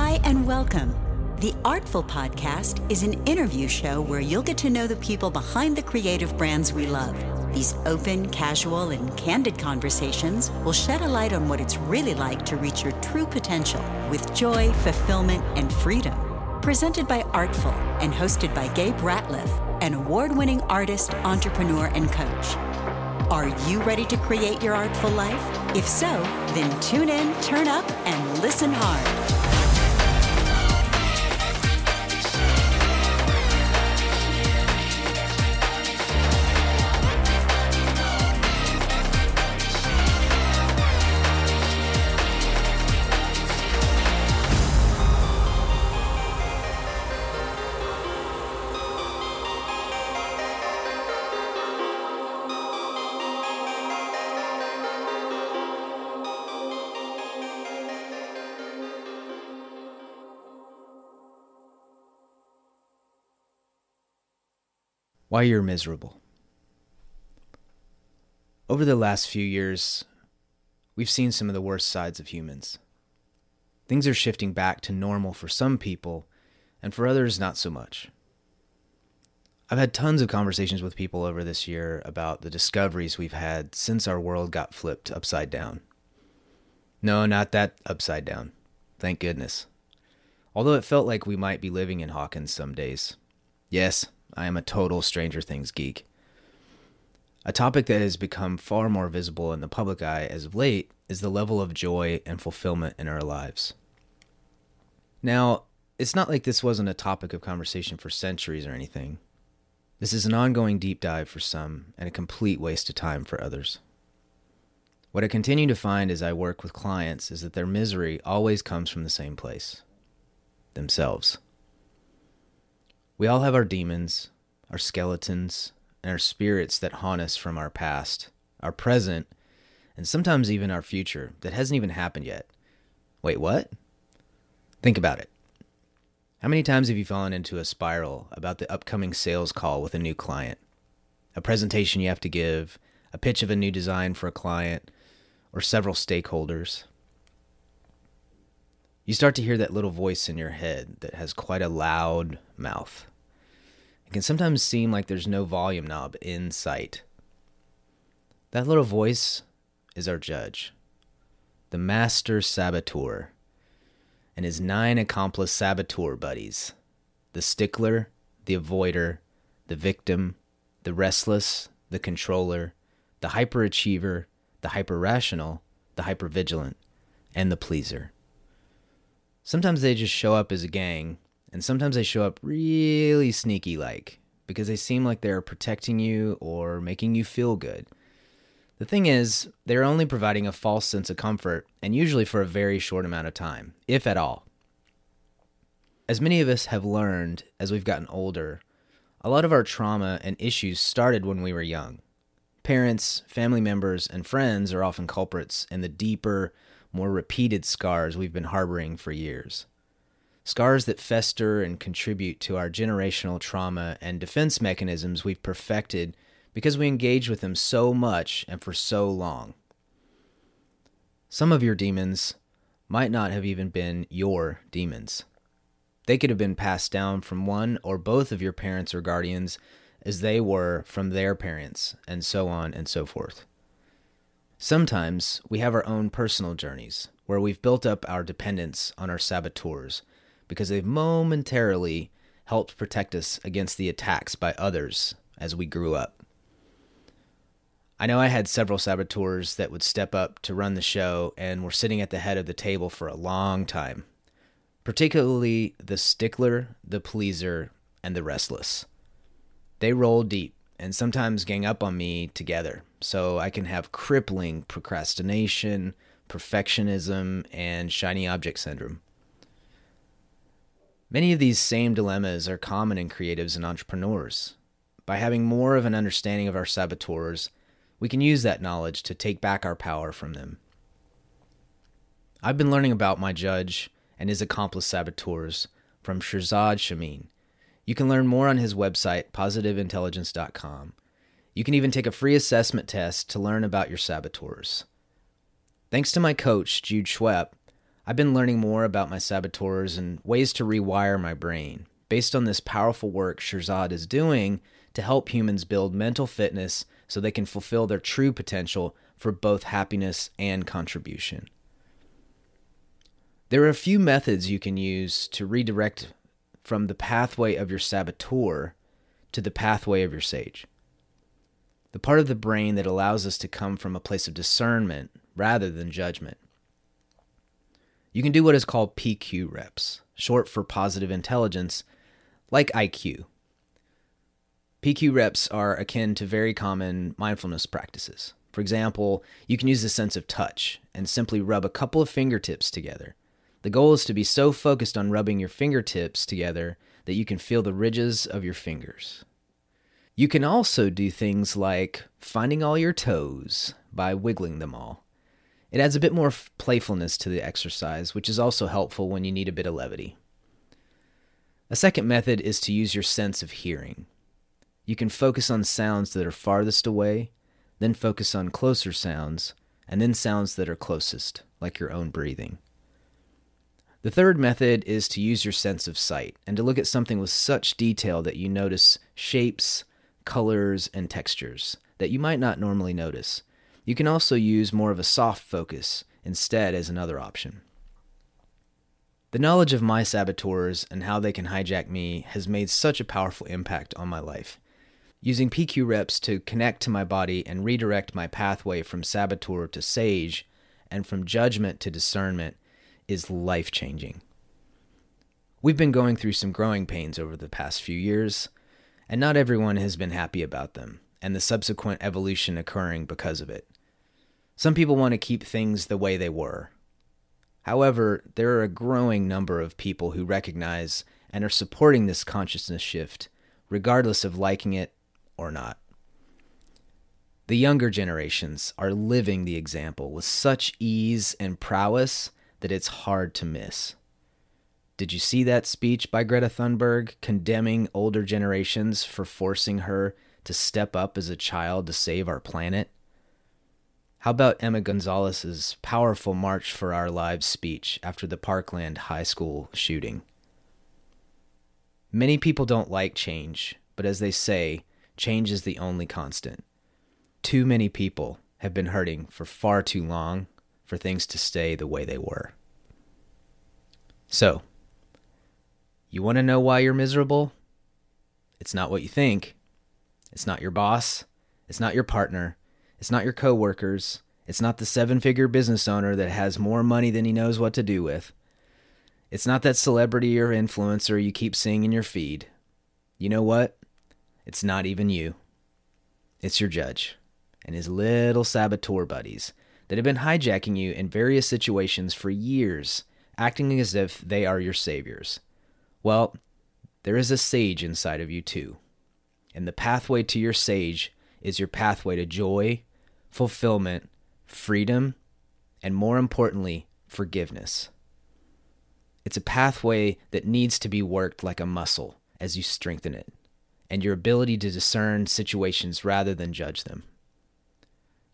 Hi, and welcome. The Artful Podcast is an interview show where you'll get to know the people behind the creative brands we love. These open, casual, and candid conversations will shed a light on what it's really like to reach your true potential with joy, fulfillment, and freedom. Presented by Artful and hosted by Gabe Ratliff, an award winning artist, entrepreneur, and coach. Are you ready to create your artful life? If so, then tune in, turn up, and listen hard. Why You're Miserable. Over the last few years, we've seen some of the worst sides of humans. Things are shifting back to normal for some people, and for others, not so much. I've had tons of conversations with people over this year about the discoveries we've had since our world got flipped upside down. No, not that upside down. Thank goodness. Although it felt like we might be living in Hawkins some days. Yes, I am a total Stranger Things geek. A topic that has become far more visible in the public eye as of late is the level of joy and fulfillment in our lives. Now, it's not like this wasn't a topic of conversation for centuries or anything. This is an ongoing deep dive for some and a complete waste of time for others. What I continue to find as I work with clients is that their misery always comes from the same place themselves. We all have our demons, our skeletons, and our spirits that haunt us from our past, our present, and sometimes even our future that hasn't even happened yet. Wait, what? Think about it. How many times have you fallen into a spiral about the upcoming sales call with a new client? A presentation you have to give, a pitch of a new design for a client, or several stakeholders? You start to hear that little voice in your head that has quite a loud mouth. It can sometimes seem like there's no volume knob in sight. That little voice is our judge, the master saboteur, and his nine accomplice saboteur buddies the stickler, the avoider, the victim, the restless, the controller, the hyperachiever, the hyperrational, the hypervigilant, and the pleaser. Sometimes they just show up as a gang, and sometimes they show up really sneaky like because they seem like they're protecting you or making you feel good. The thing is, they're only providing a false sense of comfort, and usually for a very short amount of time, if at all. As many of us have learned as we've gotten older, a lot of our trauma and issues started when we were young. Parents, family members, and friends are often culprits in the deeper, more repeated scars we've been harboring for years. Scars that fester and contribute to our generational trauma and defense mechanisms we've perfected because we engage with them so much and for so long. Some of your demons might not have even been your demons. They could have been passed down from one or both of your parents or guardians as they were from their parents, and so on and so forth. Sometimes we have our own personal journeys where we've built up our dependence on our saboteurs because they've momentarily helped protect us against the attacks by others as we grew up. I know I had several saboteurs that would step up to run the show and were sitting at the head of the table for a long time, particularly the stickler, the pleaser, and the restless. They roll deep and sometimes gang up on me together so I can have crippling procrastination, perfectionism, and shiny object syndrome. Many of these same dilemmas are common in creatives and entrepreneurs. By having more of an understanding of our saboteurs, we can use that knowledge to take back our power from them. I've been learning about my judge and his accomplice saboteurs from Shirzad Chamine. You can learn more on his website, positiveintelligence.com. You can even take a free assessment test to learn about your saboteurs. Thanks to my coach, Jude Schwepp, I've been learning more about my saboteurs and ways to rewire my brain based on this powerful work Shirzad is doing to help humans build mental fitness so they can fulfill their true potential for both happiness and contribution. There are a few methods you can use to redirect from the pathway of your saboteur to the pathway of your sage. The part of the brain that allows us to come from a place of discernment rather than judgment. You can do what is called PQ reps, short for positive intelligence, like IQ. PQ reps are akin to very common mindfulness practices. For example, you can use the sense of touch and simply rub a couple of fingertips together. The goal is to be so focused on rubbing your fingertips together that you can feel the ridges of your fingers. You can also do things like finding all your toes by wiggling them all. It adds a bit more playfulness to the exercise, which is also helpful when you need a bit of levity. A second method is to use your sense of hearing. You can focus on sounds that are farthest away, then focus on closer sounds, and then sounds that are closest, like your own breathing. The third method is to use your sense of sight and to look at something with such detail that you notice shapes, colors, and textures that you might not normally notice. You can also use more of a soft focus instead as another option. The knowledge of my saboteurs and how they can hijack me has made such a powerful impact on my life. Using PQ reps to connect to my body and redirect my pathway from saboteur to sage and from judgment to discernment is life changing. We've been going through some growing pains over the past few years, and not everyone has been happy about them and the subsequent evolution occurring because of it. Some people want to keep things the way they were. However, there are a growing number of people who recognize and are supporting this consciousness shift, regardless of liking it or not. The younger generations are living the example with such ease and prowess that it's hard to miss. Did you see that speech by Greta Thunberg condemning older generations for forcing her to step up as a child to save our planet? How about Emma Gonzalez's powerful March for Our Lives speech after the Parkland High School shooting? Many people don't like change, but as they say, change is the only constant. Too many people have been hurting for far too long for things to stay the way they were. So, you want to know why you're miserable? It's not what you think. It's not your boss. It's not your partner. It's not your coworkers. It's not the seven figure business owner that has more money than he knows what to do with. It's not that celebrity or influencer you keep seeing in your feed. You know what? It's not even you. It's your judge and his little saboteur buddies that have been hijacking you in various situations for years, acting as if they are your saviors. Well, there is a sage inside of you too. And the pathway to your sage is your pathway to joy, fulfillment, freedom, and more importantly, forgiveness. It's a pathway that needs to be worked like a muscle as you strengthen it, and your ability to discern situations rather than judge them.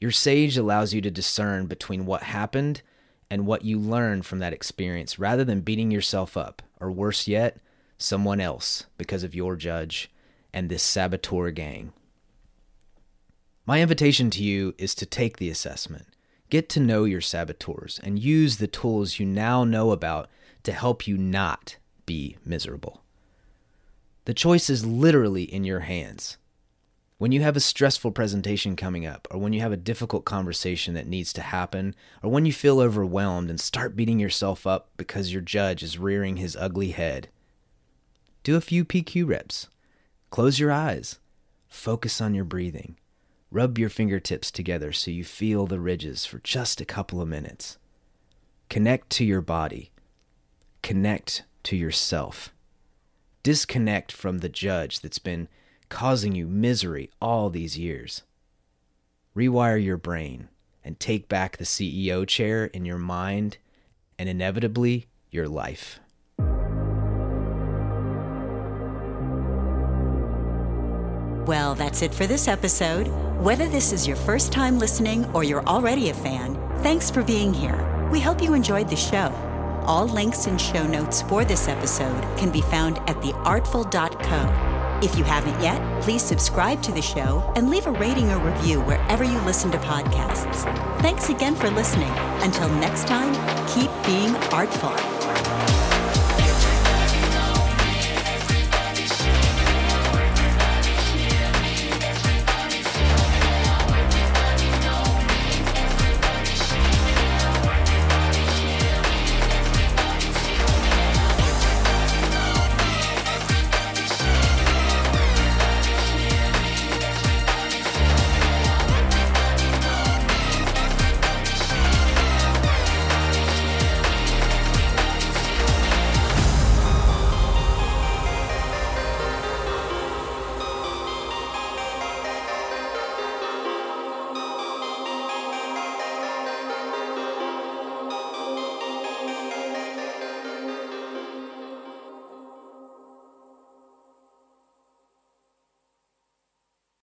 Your sage allows you to discern between what happened and what you learned from that experience rather than beating yourself up, or worse yet, someone else because of your judge and this saboteur gang. My invitation to you is to take the assessment, get to know your saboteurs, and use the tools you now know about to help you not be miserable. The choice is literally in your hands. When you have a stressful presentation coming up, or when you have a difficult conversation that needs to happen, or when you feel overwhelmed and start beating yourself up because your judge is rearing his ugly head, do a few PQ reps. Close your eyes. Focus on your breathing. Rub your fingertips together so you feel the ridges for just a couple of minutes. Connect to your body. Connect to yourself. Disconnect from the judge that's been causing you misery all these years. Rewire your brain and take back the CEO chair in your mind and inevitably your life. Well, that's it for this episode. Whether this is your first time listening or you're already a fan, thanks for being here. We hope you enjoyed the show. All links and show notes for this episode can be found at theartful.co. If you haven't yet, please subscribe to the show and leave a rating or review wherever you listen to podcasts. Thanks again for listening. Until next time, keep being artful.